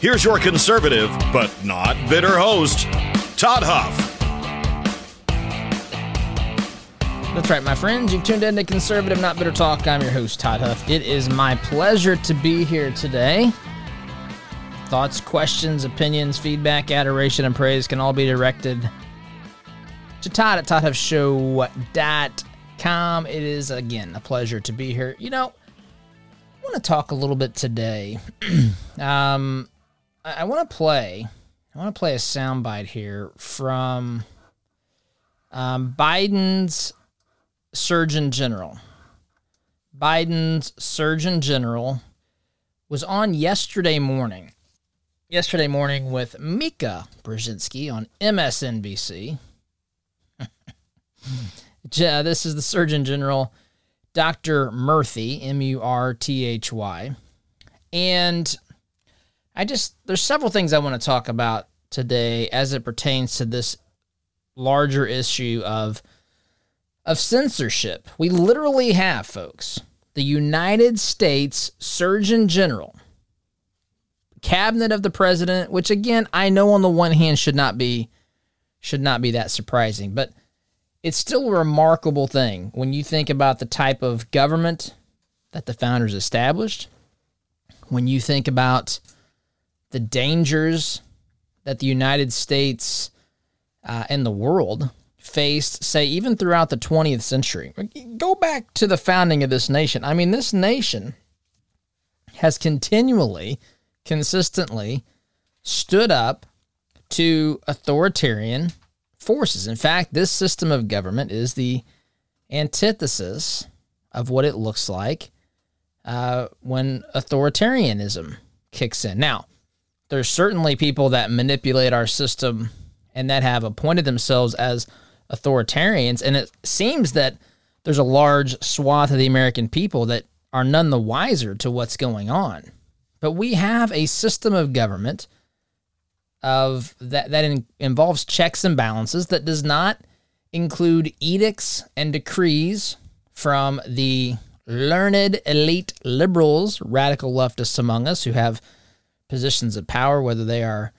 Here's your conservative, but not bitter host, Todd Huff. That's right, my friends. You've tuned in to Conservative Not Bitter Talk. I'm your host, Todd Huff. It is my pleasure to be here today. Thoughts, questions, opinions, feedback, adoration, and praise can all be directed to Todd at ToddHuffShow.com. It is, again, a pleasure to be here. You know, I want to talk a little bit today. um, I, I want to play. I want to play a soundbite here from um, Biden's Surgeon General. Biden's Surgeon General was on yesterday morning. Yesterday morning with Mika Brzezinski on MSNBC. yeah, this is the Surgeon General, Dr. Murthy, M U R T H Y. And I just, there's several things I want to talk about today as it pertains to this larger issue of of censorship. We literally have, folks, the United States Surgeon General, cabinet of the president, which again, I know on the one hand should not be should not be that surprising, but it's still a remarkable thing when you think about the type of government that the founders established. When you think about the dangers that the United States uh, and the world faced, say, even throughout the 20th century. Go back to the founding of this nation. I mean, this nation has continually, consistently stood up to authoritarian forces. In fact, this system of government is the antithesis of what it looks like uh, when authoritarianism kicks in. Now, there's certainly people that manipulate our system and that have appointed themselves as authoritarians. And it seems that there's a large swath of the American people that are none the wiser to what's going on. But we have a system of government of that that in, involves checks and balances that does not include edicts and decrees from the learned elite liberals, radical leftists among us who have positions of power, whether they are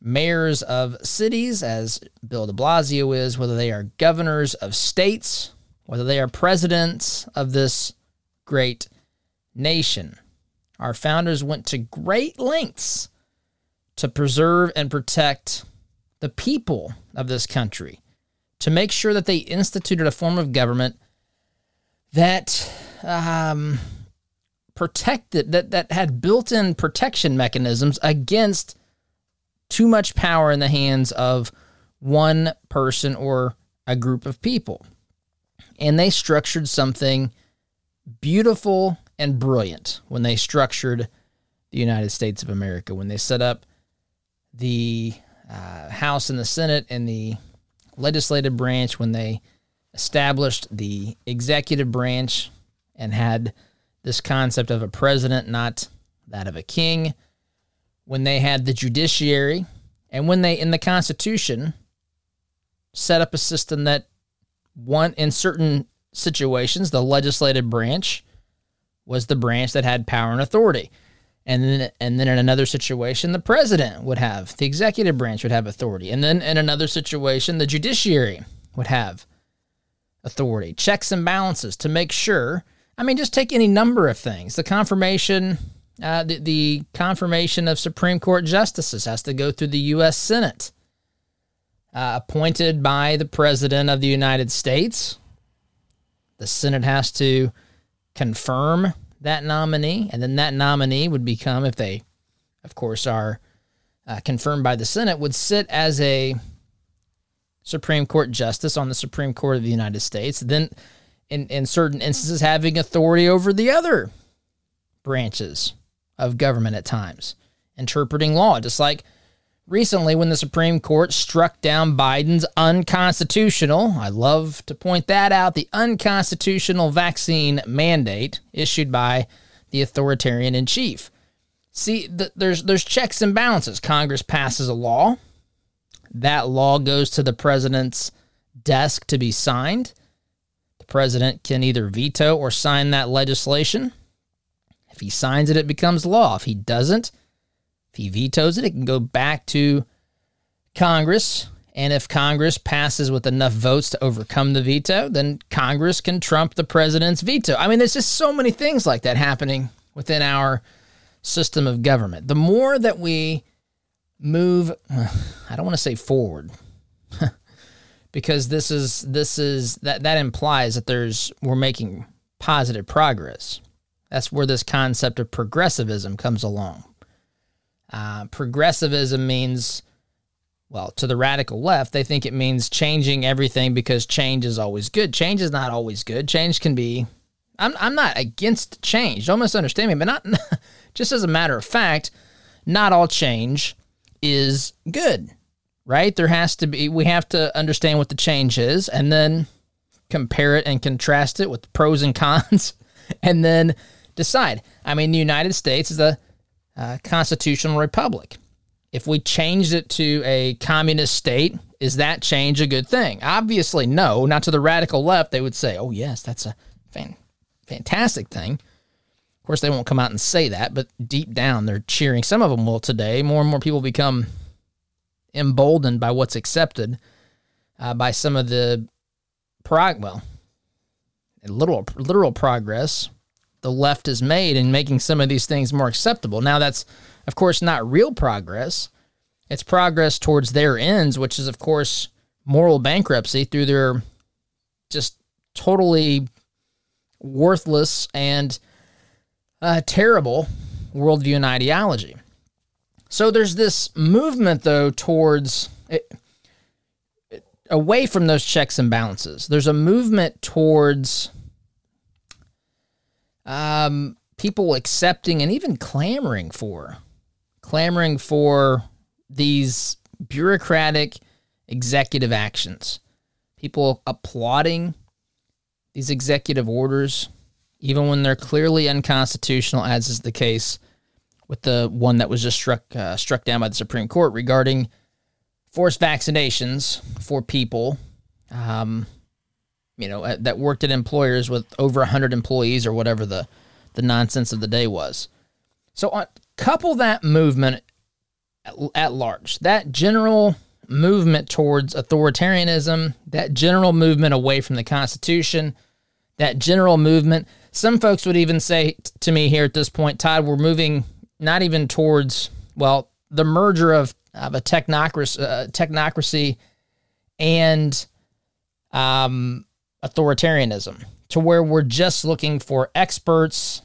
mayors of cities, as Bill de Blasio is, whether they are governors of states, whether they are presidents of this great nation. Our founders went to great lengths to preserve and protect the people of this country, to make sure that they instituted a form of government that um, protected, that, that had built in protection mechanisms against too much power in the hands of one person or a group of people. And they structured something beautiful and brilliant when they structured the United States of America, when they set up the uh, House and the Senate and the legislative branch, when they established the executive branch and had this concept of a president, not that of a king. When they had the judiciary and when they in the constitution set up a system that one in certain situations the legislative branch was the branch that had power and authority. And then and then in another situation the president would have the executive branch would have authority. And then in another situation the judiciary would have authority. Checks and balances to make sure i mean just take any number of things the confirmation uh, the, the confirmation of Supreme Court justices has to go through the U.S. Senate, uh, appointed by the President of the United States. The Senate has to confirm that nominee, and then that nominee would become, if they, of course, are uh, confirmed by the Senate, would sit as a Supreme Court justice on the Supreme Court of the United States. Then, in, in certain instances, having authority over the other branches of government at times, interpreting law, just like recently when the Supreme Court struck down Biden's unconstitutional, I love to point that out, the unconstitutional vaccine mandate issued by the authoritarian in chief. See, the, there's there's checks and balances. Congress passes a law. That law goes to the president's desk to be signed. President can either veto or sign that legislation. If he signs it, it becomes law. If he doesn't, if he vetoes it, it can go back to Congress. And if Congress passes with enough votes to overcome the veto, then Congress can trump the president's veto. I mean, there's just so many things like that happening within our system of government. The more that we move, I don't want to say forward, because this is this is that that implies that there's we're making positive progress. That's where this concept of progressivism comes along. Uh, progressivism means, well, to the radical left, they think it means changing everything because change is always good. Change is not always good. Change can be. I'm I'm not against change. Don't misunderstand me, but not just as a matter of fact, not all change is good. Right? There has to be. We have to understand what the change is, and then compare it and contrast it with pros and cons, and then decide. I mean, the United States is a uh, constitutional republic. If we changed it to a communist state, is that change a good thing? Obviously, no. Not to the radical left. They would say, oh, yes, that's a fan- fantastic thing. Of course, they won't come out and say that, but deep down, they're cheering. Some of them will today. More and more people become emboldened by what's accepted uh, by some of the prog, well, literal, literal progress the left has made in making some of these things more acceptable. Now, that's, of course, not real progress. It's progress towards their ends, which is, of course, moral bankruptcy through their just totally worthless and uh, terrible worldview and ideology. So there's this movement, though, towards it, away from those checks and balances. There's a movement towards um, people accepting and even clamoring for, clamoring for these bureaucratic executive actions. People applauding these executive orders, even when they're clearly unconstitutional, as is the case with the one that was just struck uh, struck down by the Supreme Court regarding forced vaccinations for people um, you know, that worked at employers with over 100 employees or whatever the, the nonsense of the day was. So, on, couple that movement at, at large, that general movement towards authoritarianism, that general movement away from the Constitution, that general movement. Some folks would even say to me here at this point, Todd, we're moving not even towards, well, the merger of, of a technocracy, uh, technocracy and um, authoritarianism to where we're just looking for experts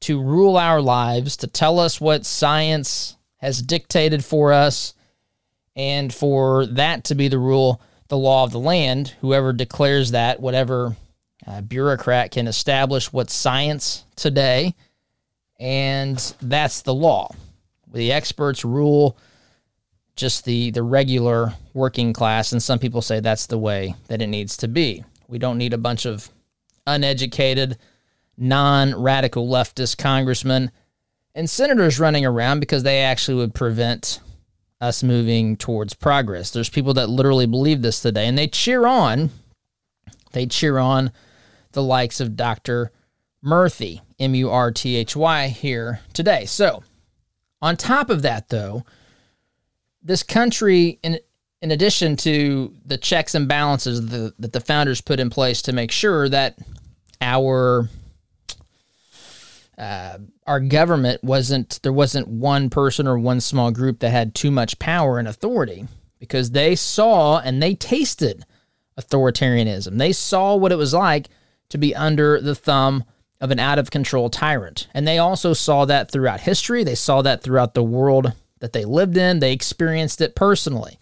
to rule our lives, to tell us what science has dictated for us, and for that to be the rule, the law of the land. Whoever declares that, whatever uh, bureaucrat can establish what science today, and that's the law. The experts rule just the the regular working class, and some people say that's the way that it needs to be. We don't need a bunch of uneducated, non radical leftist congressmen and senators running around because they actually would prevent us moving towards progress. There's people that literally believe this today and they cheer on, they cheer on the likes of Dr. Murthy, M U R T H Y, here today. So, on top of that, though, this country, in in addition to the checks and balances the, that the founders put in place to make sure that our uh, our government wasn't there wasn't one person or one small group that had too much power and authority because they saw and they tasted authoritarianism. They saw what it was like to be under the thumb of an out of control tyrant. And they also saw that throughout history. They saw that throughout the world that they lived in. They experienced it personally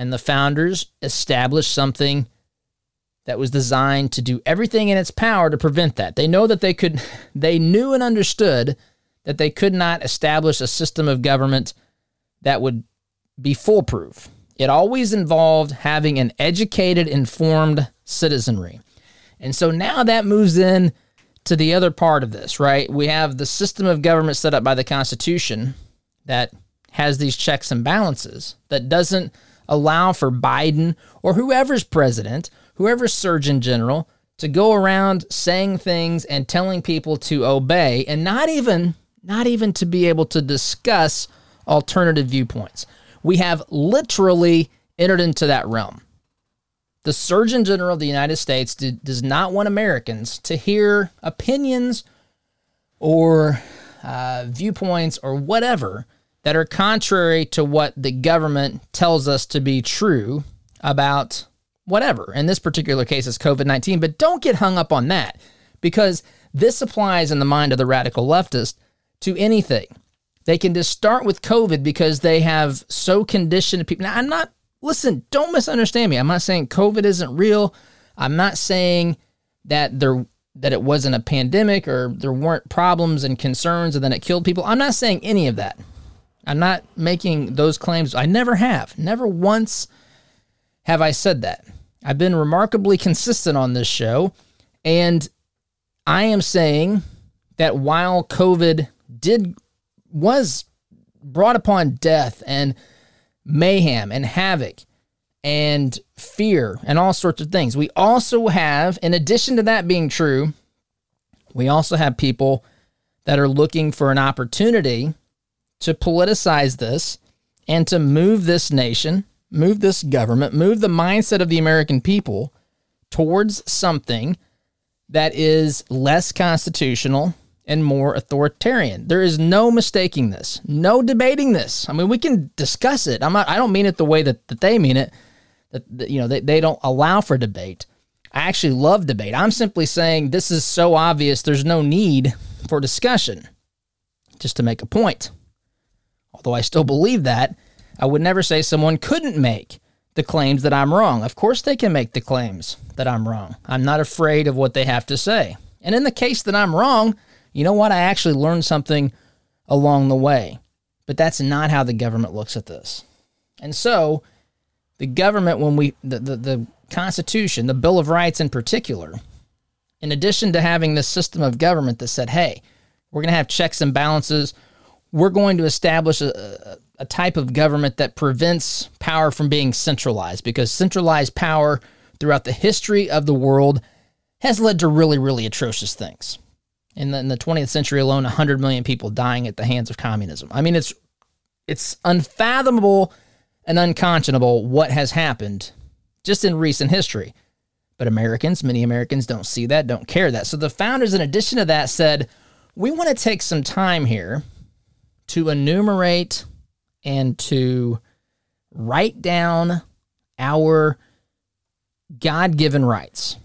and the founders established something that was designed to do everything in its power to prevent that. They know that they could they knew and understood that they could not establish a system of government that would be foolproof. It always involved having an educated, informed citizenry. And so now that moves in to the other part of this, right? We have the system of government set up by the Constitution that has these checks and balances that doesn't allow for Biden or whoever's president, whoever's surgeon general to go around saying things and telling people to obey and not even not even to be able to discuss alternative viewpoints. We have literally entered into that realm. The Surgeon General of the United States does not want Americans to hear opinions or uh, viewpoints or whatever that are contrary to what the government tells us to be true about whatever. In this particular case, it's COVID 19, but don't get hung up on that because this applies in the mind of the radical leftist to anything. They can just start with COVID because they have so conditioned people. Now, I'm not, listen, don't misunderstand me. I'm not saying COVID isn't real. I'm not saying that there that it wasn't a pandemic or there weren't problems and concerns and then it killed people. I'm not saying any of that. I'm not making those claims. I never have. Never once have I said that. I've been remarkably consistent on this show. And I am saying that while COVID did, was brought upon death and mayhem and havoc and fear and all sorts of things, we also have, in addition to that being true, we also have people that are looking for an opportunity to politicize this and to move this nation, move this government, move the mindset of the American people towards something that is less constitutional and more authoritarian. There is no mistaking this, no debating this. I mean, we can discuss it. I'm not, I don't mean it the way that, that they mean it, that, that you know, they, they don't allow for debate. I actually love debate. I'm simply saying this is so obvious, there's no need for discussion, just to make a point although I still believe that, I would never say someone couldn't make the claims that I'm wrong. Of course, they can make the claims that I'm wrong. I'm not afraid of what they have to say. And in the case that I'm wrong, you know what? I actually learned something along the way. But that's not how the government looks at this. And so, the government, when we, the, the, the Constitution, the Bill of Rights in particular, in addition to having this system of government that said, hey, we're going to have checks and balances, we're going to establish a, a type of government that prevents power from being centralized because centralized power throughout the history of the world has led to really, really atrocious things. In the, in the 20th century alone, 100 million people dying at the hands of communism. I mean, it's it's unfathomable and unconscionable what has happened just in recent history. But Americans, many Americans don't see that, don't care that. So the founders, in addition to that, said, we want to take some time here to enumerate and to write down our God given rights.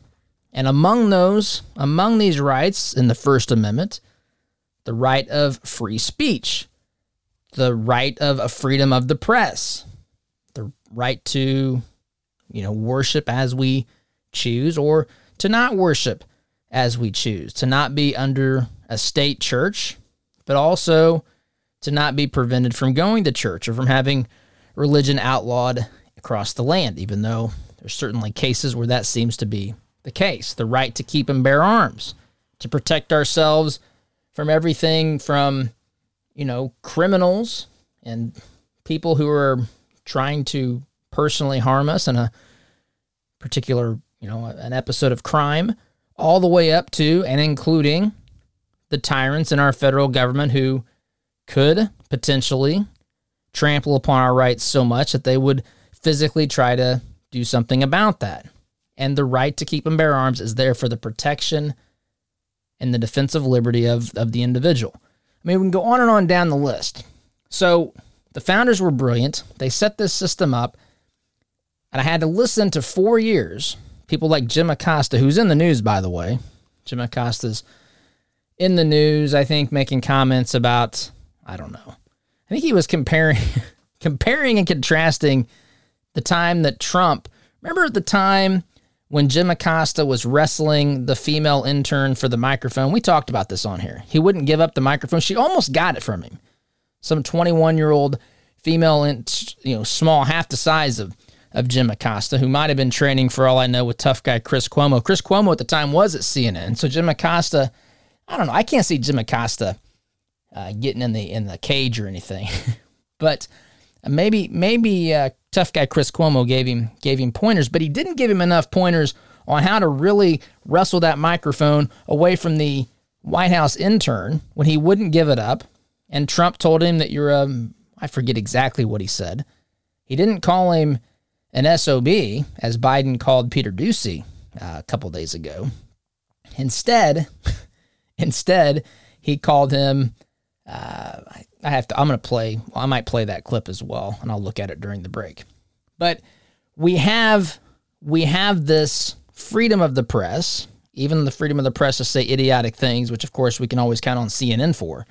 And among those, among these rights in the First Amendment, the right of free speech, the right of a freedom of the press, the right to, you know, worship as we choose or to not worship as we choose, to not be under a state church, but also to not be prevented from going to church or from having religion outlawed across the land, even though there's certainly cases where that seems to be the case. The right to keep and bear arms, to protect ourselves from everything from, you know, criminals and people who are trying to personally harm us in a particular, you know, an episode of crime, all the way up to and including the tyrants in our federal government who could potentially trample upon our rights so much that they would physically try to do something about that. And the right to keep and bear arms is there for the protection and the defensive liberty of, of the individual. I mean, we can go on and on down the list. So the founders were brilliant. They set this system up, and I had to listen to four years. People like Jim Acosta, who's in the news, by the way. Jim Acosta's in the news, I think, making comments about I don't know. I think he was comparing comparing and contrasting the time that Trump remember at the time when Jim Acosta was wrestling the female intern for the microphone. We talked about this on here. He wouldn't give up the microphone. She almost got it from him. Some 21 year old female in you know small, half the size of of Jim Acosta, who might have been training for all I know with tough guy Chris Cuomo. Chris Cuomo at the time was at CNN, so Jim Acosta, I don't know, I can't see Jim Acosta uh, getting in the in the cage or anything, but maybe maybe uh, tough guy Chris Cuomo gave him gave him pointers, but he didn't give him enough pointers on how to really wrestle that microphone away from the White House intern when he wouldn't give it up. And Trump told him that you're a, um, I forget exactly what he said. He didn't call him an SOB, as Biden called Peter Doocy uh, a couple days ago. Instead, instead, he called him. Uh, I have to. I'm going to play. Well, I might play that clip as well, and I'll look at it during the break. But we have we have this freedom of the press, even the freedom of the press to say idiotic things, which of course we can always count on CNN for.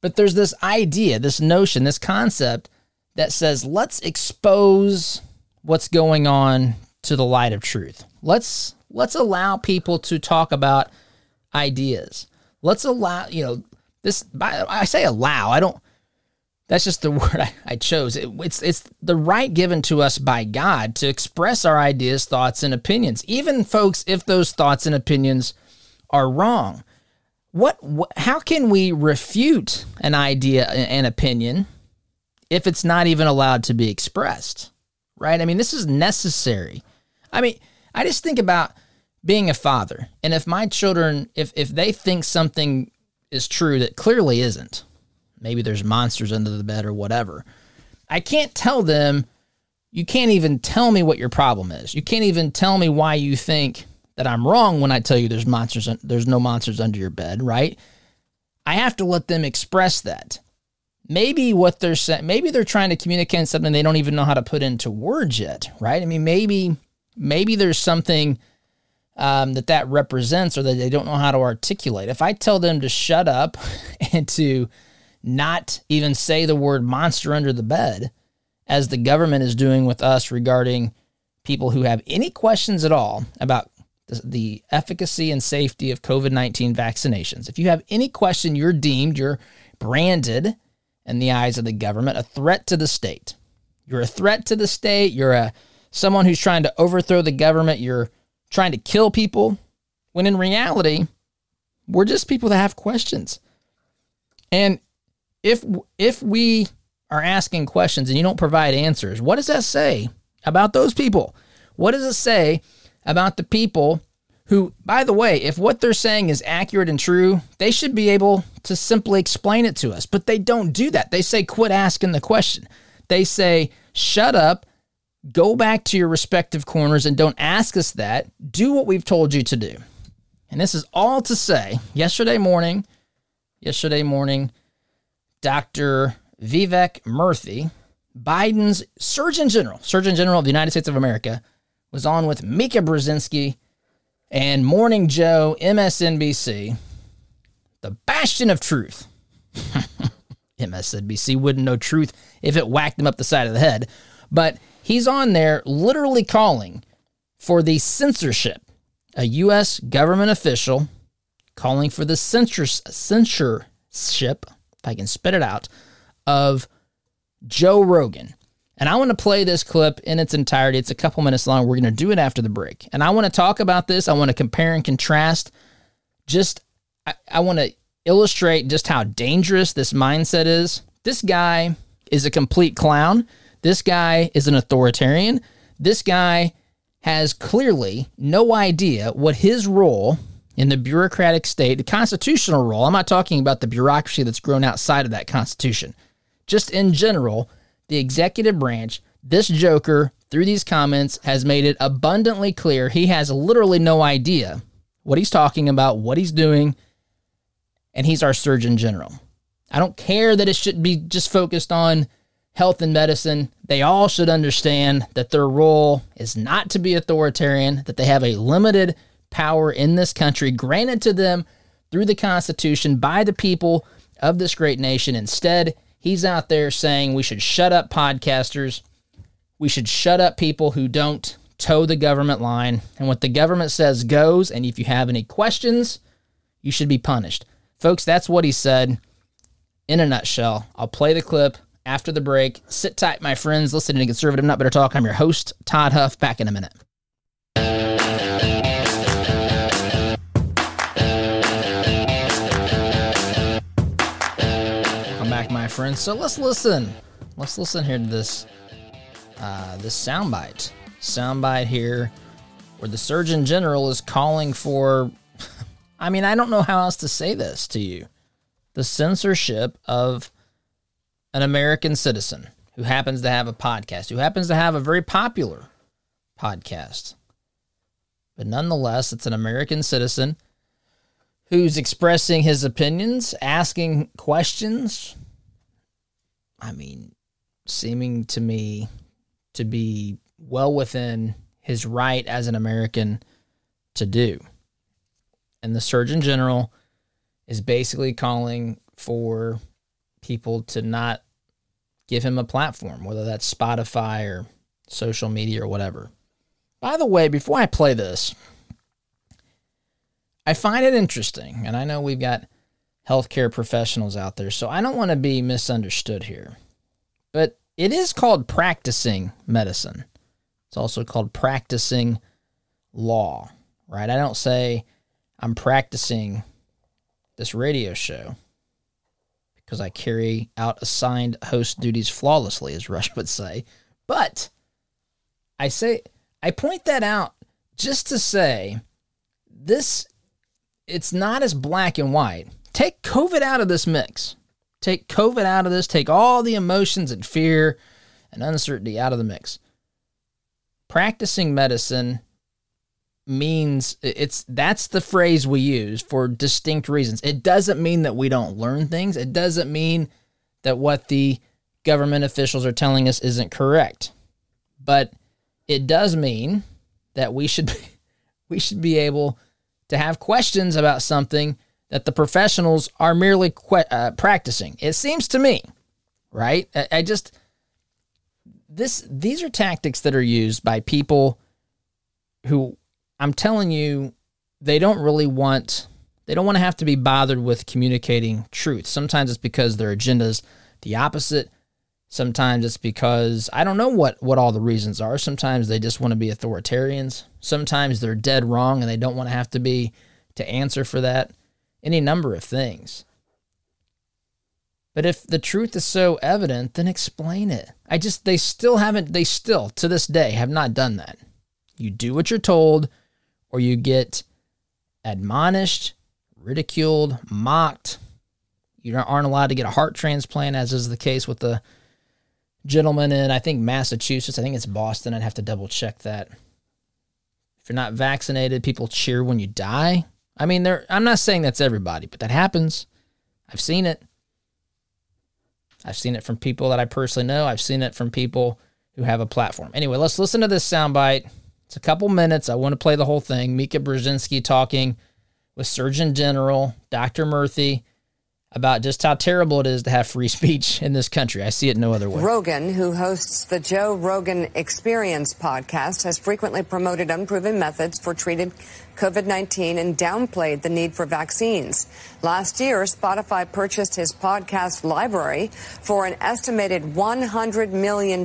But there's this idea, this notion, this concept that says let's expose what's going on to the light of truth. Let's let's allow people to talk about ideas. Let's allow, you know, this I say allow. I don't that's just the word I, I chose. It, it's it's the right given to us by God to express our ideas, thoughts, and opinions. Even folks, if those thoughts and opinions are wrong, what, what how can we refute an idea, an opinion, if it's not even allowed to be expressed? Right? I mean, this is necessary. I mean, I just think about being a father, and if my children, if if they think something is true that clearly isn't Maybe there's monsters under the bed or whatever. I can't tell them, you can't even tell me what your problem is. You can't even tell me why you think that I'm wrong when I tell you there's monsters there's no monsters under your bed, right? I have to let them express that. Maybe what they're saying, maybe they're trying to communicate something they don't even know how to put into words yet, right? I mean, maybe maybe there's something um, that that represents or that they don't know how to articulate. If I tell them to shut up and to not even say the word monster under the bed, as the government is doing with us regarding people who have any questions at all about the efficacy and safety of COVID 19 vaccinations. If you have any question, you're deemed, you're branded in the eyes of the government a threat to the state. You're a threat to the state. You're a someone who's trying to overthrow the government. You're trying to kill people. When in reality, we're just people that have questions. And if if we are asking questions and you don't provide answers, what does that say about those people? What does it say about the people who, by the way, if what they're saying is accurate and true, they should be able to simply explain it to us. But they don't do that. They say, quit asking the question. They say, shut up, go back to your respective corners and don't ask us that. Do what we've told you to do. And this is all to say, yesterday morning, yesterday morning, Dr. Vivek Murthy, Biden's Surgeon General, Surgeon General of the United States of America, was on with Mika Brzezinski and Morning Joe, MSNBC, the bastion of truth. MSNBC wouldn't know truth if it whacked them up the side of the head. But he's on there literally calling for the censorship. A U.S. government official calling for the censorship if I can spit it out, of Joe Rogan. And I want to play this clip in its entirety. It's a couple minutes long. We're going to do it after the break. And I want to talk about this. I want to compare and contrast. Just, I, I want to illustrate just how dangerous this mindset is. This guy is a complete clown. This guy is an authoritarian. This guy has clearly no idea what his role in the bureaucratic state, the constitutional role. I'm not talking about the bureaucracy that's grown outside of that constitution. Just in general, the executive branch, this joker, through these comments, has made it abundantly clear he has literally no idea what he's talking about, what he's doing, and he's our Surgeon General. I don't care that it should be just focused on health and medicine. They all should understand that their role is not to be authoritarian, that they have a limited power in this country granted to them through the Constitution by the people of this great nation. Instead, he's out there saying we should shut up podcasters. We should shut up people who don't toe the government line. And what the government says goes. And if you have any questions, you should be punished. Folks, that's what he said in a nutshell. I'll play the clip after the break. Sit tight, my friends. Listening to Conservative Not Bitter Talk. I'm your host, Todd Huff. Back in a minute. Welcome back, my friends. So let's listen. Let's listen here to this uh, this soundbite. Soundbite here where the Surgeon General is calling for. I mean, I don't know how else to say this to you. The censorship of an American citizen who happens to have a podcast, who happens to have a very popular podcast. But nonetheless, it's an American citizen who's expressing his opinions, asking questions. I mean, seeming to me to be well within his right as an American to do. And the Surgeon General is basically calling for people to not give him a platform, whether that's Spotify or social media or whatever. By the way, before I play this, I find it interesting, and I know we've got healthcare professionals out there, so I don't want to be misunderstood here. But it is called practicing medicine. It's also called practicing law, right? I don't say I'm practicing this radio show because I carry out assigned host duties flawlessly, as Rush would say. But I say, I point that out just to say this, it's not as black and white. Take COVID out of this mix. Take COVID out of this. Take all the emotions and fear and uncertainty out of the mix. Practicing medicine means it's that's the phrase we use for distinct reasons. It doesn't mean that we don't learn things. It doesn't mean that what the government officials are telling us isn't correct. But it does mean that we should be, we should be able to have questions about something that the professionals are merely que- uh, practicing. It seems to me, right? I, I just this these are tactics that are used by people who I'm telling you, they don't really want they don't want to have to be bothered with communicating truth. Sometimes it's because their agenda's the opposite. Sometimes it's because I don't know what what all the reasons are. Sometimes they just want to be authoritarians. Sometimes they're dead wrong and they don't want to have to be to answer for that. Any number of things. But if the truth is so evident, then explain it. I just they still haven't they still to this day have not done that. You do what you're told or you get admonished, ridiculed, mocked. You aren't allowed to get a heart transplant, as is the case with the gentleman in, I think, Massachusetts. I think it's Boston. I'd have to double check that. If you're not vaccinated, people cheer when you die. I mean, there. I'm not saying that's everybody, but that happens. I've seen it. I've seen it from people that I personally know. I've seen it from people who have a platform. Anyway, let's listen to this soundbite it's a couple minutes. I want to play the whole thing. Mika Brzezinski talking with Surgeon General Dr. Murthy about just how terrible it is to have free speech in this country. I see it no other way. Rogan, who hosts the Joe Rogan Experience podcast, has frequently promoted unproven methods for treating COVID 19 and downplayed the need for vaccines. Last year, Spotify purchased his podcast library for an estimated $100 million.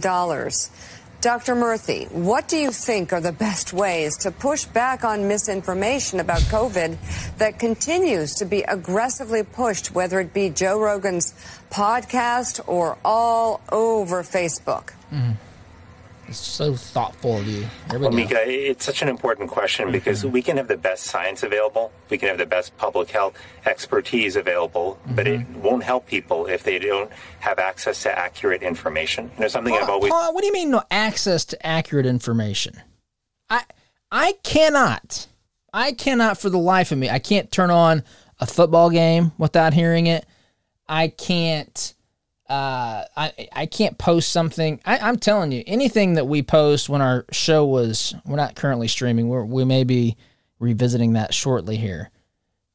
Dr. Murthy, what do you think are the best ways to push back on misinformation about COVID that continues to be aggressively pushed, whether it be Joe Rogan's podcast or all over Facebook? Mm-hmm. It's so thoughtful of you. We well, go. Mika, it's such an important question mm-hmm. because we can have the best science available, we can have the best public health expertise available, mm-hmm. but it mm-hmm. won't help people if they don't have access to accurate information. You know, something Paul, I've always. Paul, what do you mean no access to accurate information? I I cannot, I cannot for the life of me, I can't turn on a football game without hearing it. I can't uh, I I can't post something. I, am telling you, anything that we post when our show was, we're not currently streaming. We're, we may be revisiting that shortly here.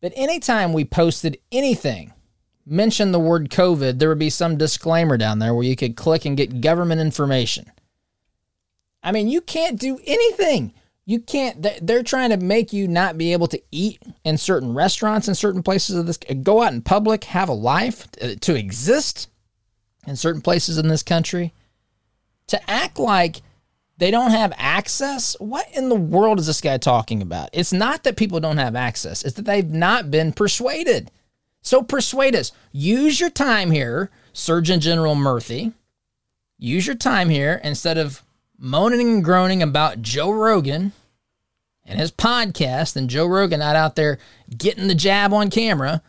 But anytime we posted anything, mention the word COVID, there would be some disclaimer down there where you could click and get government information. I mean, you can't do anything. You can't. They're trying to make you not be able to eat in certain restaurants in certain places of this. Go out in public, have a life uh, to exist in certain places in this country to act like they don't have access. What in the world is this guy talking about? It's not that people don't have access, it's that they've not been persuaded. So persuade us. Use your time here, Surgeon General Murphy. Use your time here instead of moaning and groaning about Joe Rogan and his podcast and Joe Rogan not out there getting the jab on camera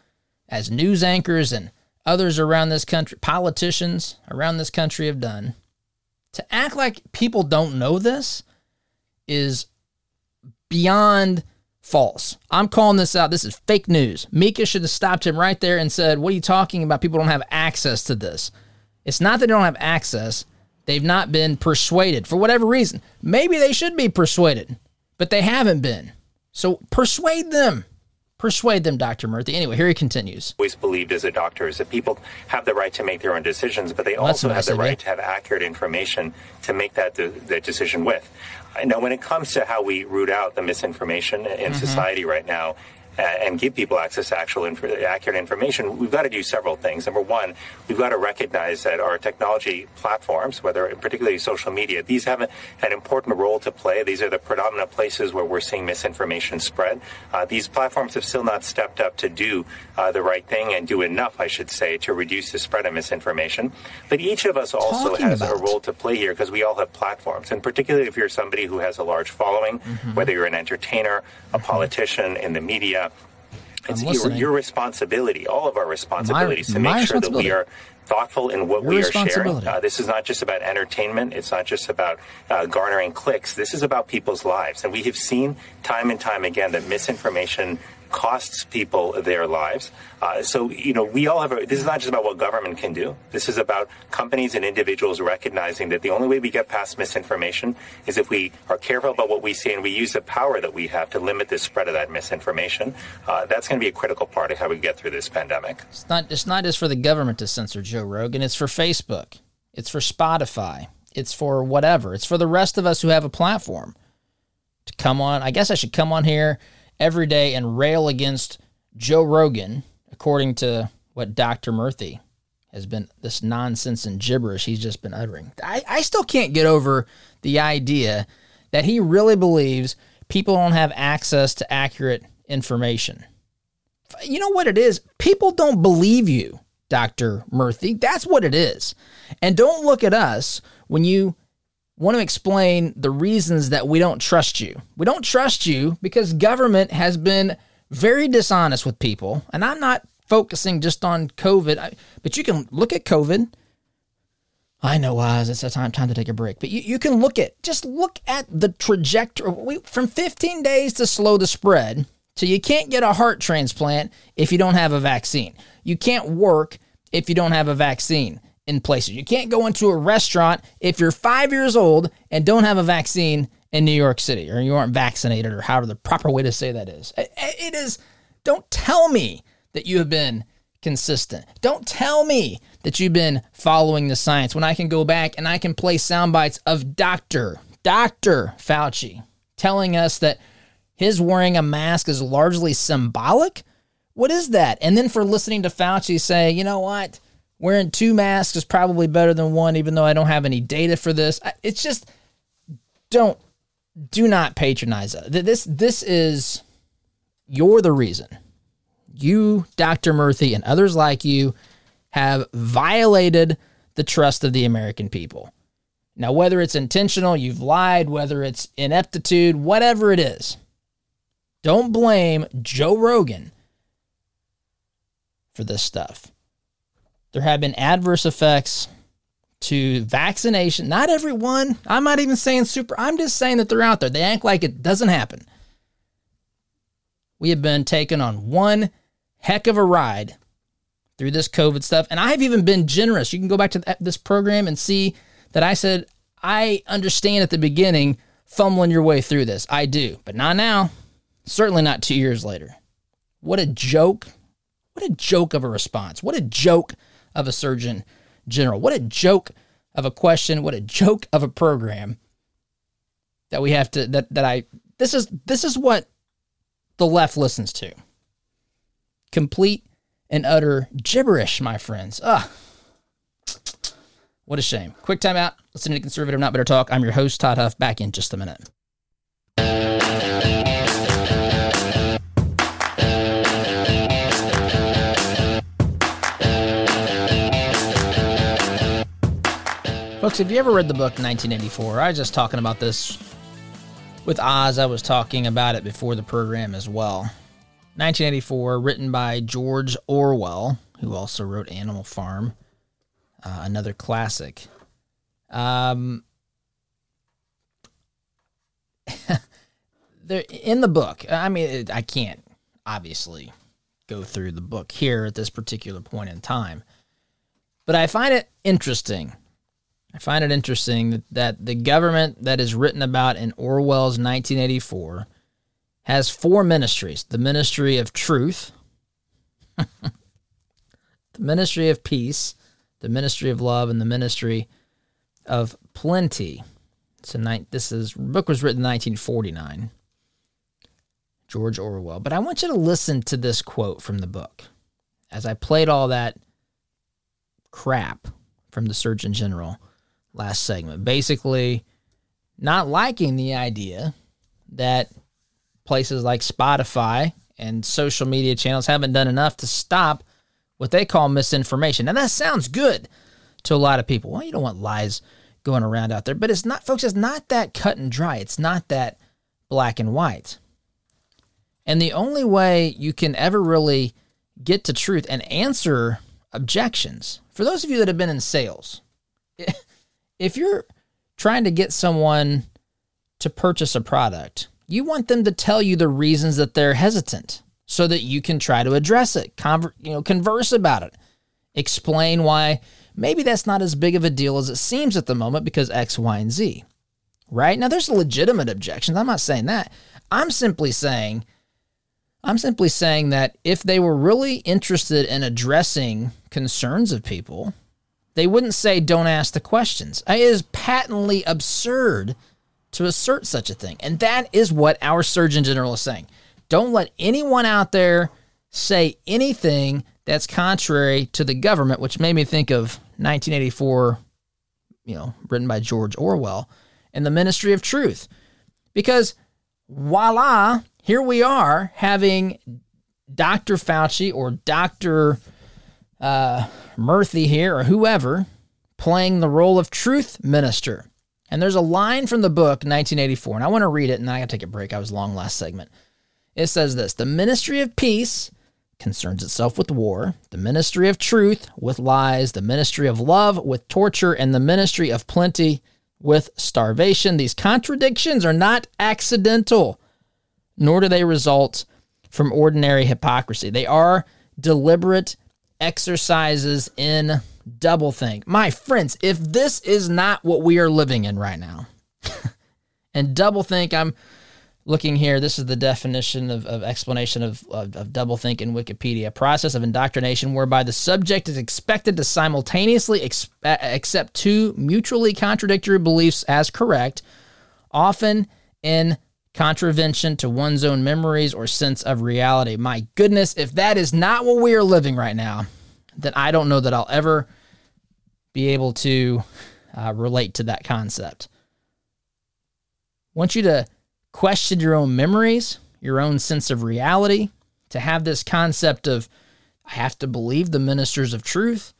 as news anchors and others around this country, politicians around this country have done. To act like people don't know this is beyond false. I'm calling this out. This is fake news. Mika should have stopped him right there and said, What are you talking about? People don't have access to this. It's not that they don't have access, they've not been persuaded for whatever reason. Maybe they should be persuaded, but they haven't been. So persuade them. Persuade them, Dr. Murthy. Anyway, here he continues. Always believed as a doctor is that people have the right to make their own decisions, but they Well, also have the said, right to have accurate information to make that, de- that decision with. Now, when it comes to how we root out the misinformation in Mm-hmm. society right now, and give people access to actual inf- accurate information, we've got to do several things. Number one, we've got to recognize that our technology platforms, whether particularly social media, these have a, an important role to play. These are the predominant places where we're seeing misinformation spread. Uh, these platforms have still not stepped up to do uh, the right thing and do enough, I should say, to reduce the spread of misinformation. But each of us also Talking has a role to play here because we all have platforms, and particularly if you're somebody who has a large following, Mm-hmm. whether you're an entertainer, a politician, in the media. It's your, listening. your responsibility, all of our responsibilities, to make sure that we are thoughtful in what Your we are sharing. Uh, this is not just about entertainment. It's not just about uh, garnering clicks. This is about people's lives. And we have seen time and time again that misinformation costs people their lives. Uh, so, you know, we all have a, this is not just about what government can do. This is about companies and individuals recognizing that the only way we get past misinformation is if we are careful about what we say and we use the power that we have to limit the spread of that misinformation. Uh, that's going to be a critical part of how we get through this pandemic. It's not it's not just for the government to censor Joe Rogan, it's for Facebook. It's for Spotify. It's for whatever. It's for the rest of us who have a platform to come on. I guess I should come on here every day and rail against Joe Rogan, according to what Dr. Murthy has been this nonsense and gibberish he's just been uttering. I, I still can't get over the idea that he really believes people don't have access to accurate information you know what it is? People don't believe you, Dr. Murthy. That's what it is. And don't look at us when you want to explain the reasons that we don't trust you. We don't trust you because government has been very dishonest with people. And I'm not focusing just on COVID, but you can look at COVID. I know, Oz, it's a time time to take a break. But you, you can look at just look at the trajectory we, from 15 days to slow the spread to you can't get a heart transplant if you don't have a vaccine. You can't work if you don't have a vaccine in places. You can't go into a restaurant if you're five years old and don't have a vaccine in New York City or you aren't vaccinated or however the proper way to say that is. It- is, don't tell me that you have been consistent. Don't tell me that you've been following the science when I can go back and I can play sound bites of Dr. Dr. Fauci telling us that his wearing a mask is largely symbolic. What is that? And then for listening to Fauci say, you know what? Wearing two masks is probably better than one, even though I don't have any data for this. It's just don't do not patronize. This this is you're the reason. You, Dr. Murthy, and others like you have violated the trust of the American people. Now, whether it's intentional, you've lied, whether it's ineptitude, whatever it is, don't blame Joe Rogan for this stuff. There have been adverse effects to vaccination. Not everyone. I'm not even saying super. I'm just saying that they're out there. They act like it doesn't happen. We have been taken on one heck of a ride through this COVID stuff. And I've even been generous. You can go back to this program and see that I said, I understand at the beginning fumbling your way through this. I do, but not now. Certainly not two years later. What a joke. What a joke of a response. What a joke of a surgeon general. What a joke of a question. What a joke of a program that we have to that that I this is this is what the left listens to. Complete and utter gibberish, my friends. Ugh. What a shame. Quick timeout. Listen to Conservative Not Bitter Talk. I'm your host, Todd Huff. Back in just a minute. Folks, have you ever read the book 1984? I was just talking about this with Oz. I was talking about it before the program as well. 1984, written by George Orwell, who also wrote Animal Farm, uh, another classic. Um, there in the book. I mean, it, I can't obviously go through the book here at this particular point in time, but I find it interesting I find it interesting that, that the government that is written about in Orwell's 1984 has four ministries the ministry of truth, the ministry of peace, the ministry of love, and the ministry of plenty. So this is book was written in 1949. George Orwell. But I want you to listen to this quote from the book. As I played all that crap from the Surgeon General, last segment. Basically, not liking the idea that places like Spotify and social media channels haven't done enough to stop what they call misinformation. Now, that sounds good to a lot of people. Well, you don't want lies going around out there, but it's not, folks, it's not that cut and dry. It's not that black and white. And the only way you can ever really get to truth and answer objections, for those of you that have been in sales, if you're trying to get someone to purchase a product, you want them to tell you the reasons that they're hesitant so that you can try to address it, conver- you know, converse about it, explain why maybe that's not as big of a deal as it seems at the moment because X, Y, and Z. Right? Now there's legitimate objections. I'm not saying that. I'm simply saying I'm simply saying that if they were really interested in addressing concerns of people, they wouldn't say, don't ask the questions. It is patently absurd to assert such a thing. And that is what our Surgeon General is saying. Don't let anyone out there say anything that's contrary to the government, which made me think of 1984, you know, written by George Orwell, and the Ministry of Truth. Because voila, here we are having Dr. Fauci or Dr uh, Murthy here or whoever playing the role of truth minister. And there's a line from the book 1984, and I want to read it, and I got to take a break. I was long last segment. It says this The ministry of peace concerns itself with war, the ministry of truth with lies, the ministry of love with torture, and the ministry of plenty with starvation. These contradictions are not accidental, nor do they result from ordinary hypocrisy. They are deliberate exercises in doublethink. My friends, if this is not what we are living in right now, and doublethink, I'm looking here. This is the definition of, of explanation of, of, of doublethink in Wikipedia. A process of indoctrination whereby the subject is expected to simultaneously accept two mutually contradictory beliefs as correct, often in contravention to one's own memories or sense of reality. My goodness, if that is not what we are living right now, then I don't know that I'll ever be able to uh, relate to that concept. I want you to question your own memories, your own sense of reality, to have this concept of, I have to believe the ministers of truth.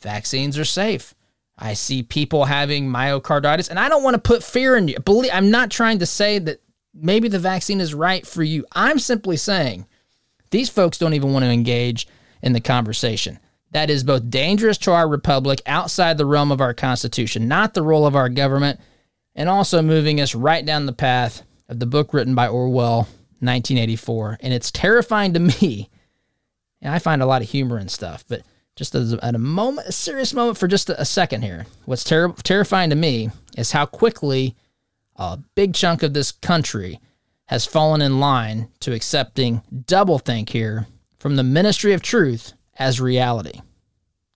Vaccines are safe. I see people having myocarditis, and I don't want to put fear in you. Believe I'm not trying to say that maybe the vaccine is right for you. I'm simply saying these folks don't even want to engage in the conversation. That is both dangerous to our republic outside the realm of our Constitution, not the role of our government, and also moving us right down the path of the book written by Orwell, 1984. And it's terrifying to me. And I find a lot of humor and stuff, but just as a, at a moment, a serious moment for just a, a second here. What's ter- terrifying to me is how quickly a big chunk of this country has fallen in line to accepting doublethink here from the ministry of truth as reality.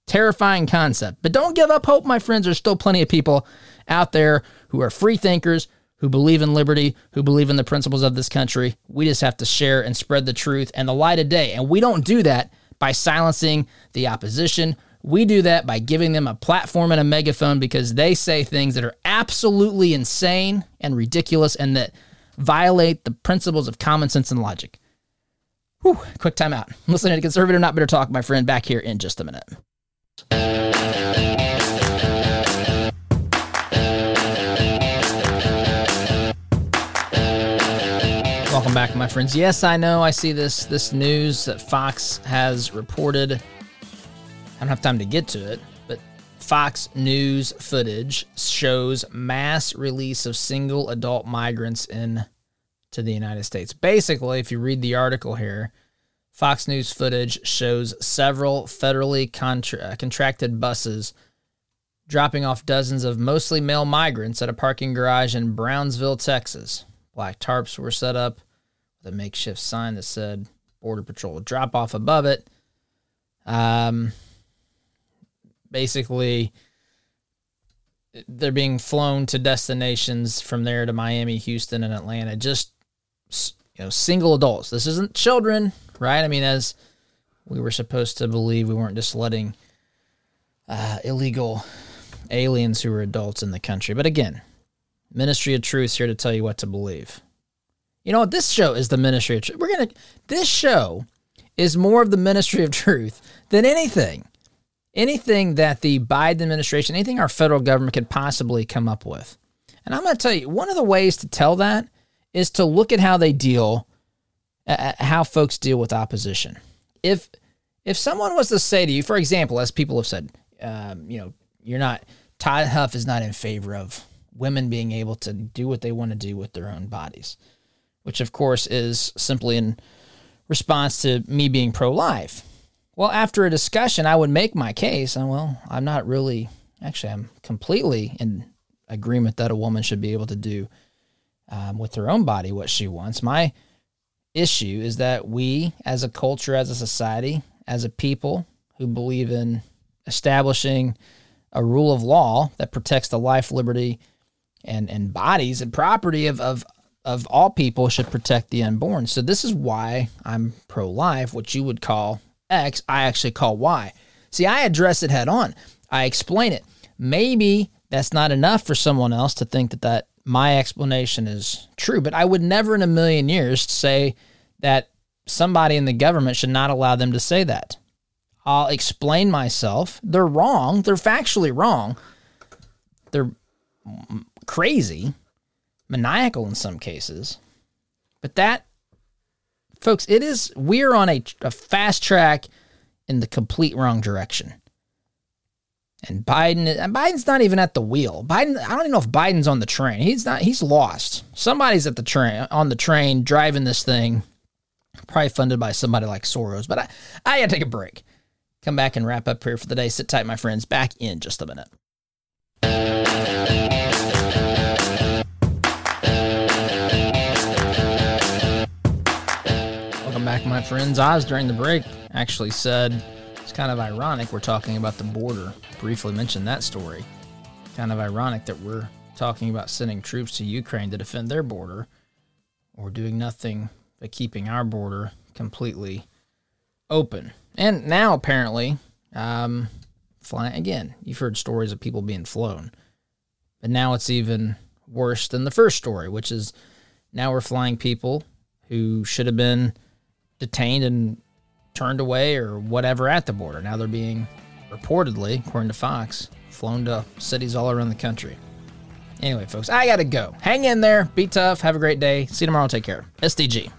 Terrifying concept. But don't give up hope, my friends. There's still plenty of people out there who are free thinkers, who believe in liberty, who believe in the principles of this country. We just have to share and spread the truth and the light of day. And we don't do that by silencing the opposition We do that by giving them a platform and a megaphone because they say things that are absolutely insane and ridiculous and that violate the principles of common sense and logic. Whew, quick time out. Listening to Conservative Not Bitter Talk, my friend, back here in just a minute. Welcome back, my friends. Yes, I know. I see this this news that Fox has reported. I don't have time to get to it, but Fox News footage shows mass release of single adult migrants in to the United States. Basically, if you read the article here, Fox News footage shows several federally contra- contracted buses dropping off dozens of mostly male migrants at a parking garage in Brownsville, Texas. Black tarps were set up with a makeshift sign that said Border Patrol drop off above it. Um, basically, they're being flown to destinations from there to Miami, Houston, and Atlanta. Just you know, single adults. This isn't children, right? I mean, as we were supposed to believe, we weren't just letting uh, illegal aliens who were adults in the country. But again, Ministry of Truth here to tell you what to believe. You know what? This show is the Ministry of Truth. We're gonna. This show is more of the Ministry of Truth than anything, anything that the Biden administration, anything our federal government could possibly come up with. And I'm going to tell you one of the ways to tell that is to look at how they deal, uh, how folks deal with opposition. If if someone was to say to you, for example, as people have said, um, you know, you're not Todd Huff is not in favor of women being able to do what they want to do with their own bodies, which of course is simply in response to me being pro life. Well, after a discussion, I would make my case, and well, I'm not really, actually, I'm completely in agreement that a woman should be able to do um, with her own body what she wants. My issue is that we, as a culture, as a society, as a people who believe in establishing a rule of law that protects the life, liberty, and and bodies and property of of of all people should protect the unborn. So this is why I'm pro life, what you would call X, I actually call Y. See, I address it head on. I explain it. Maybe that's not enough for someone else to think that that my explanation is true, but I would never in a million years say that somebody in the government should not allow them to say that. I'll explain myself. They're wrong. They're factually wrong. They're crazy, maniacal in some cases. But that, folks, it is, we're on a, a fast track in the complete wrong direction. And Biden, and Biden's not even at the wheel. Biden, I don't even know if Biden's on the train. He's not. He's lost. Somebody's at the train, on the train, driving this thing. Probably funded by somebody like Soros. But I, I got to take a break. Come back and wrap up here for the day. Sit tight, my friends. Back in just a minute. My friends. Oz during the break actually said it's kind of ironic we're talking about the border. Briefly mentioned that story. Kind of ironic that we're talking about sending troops to Ukraine to defend their border or doing nothing but keeping our border completely open. And now, apparently, um, flying again. You've heard stories of people being flown, but now it's even worse than the first story, which is now we're flying people who should have been detained and turned away or whatever at the border. Now they're being reportedly, according to Fox, flown to cities all around the country. Anyway, folks, I gotta go. Hang in there, be tough, have a great day. See you tomorrow. Take care. SDG.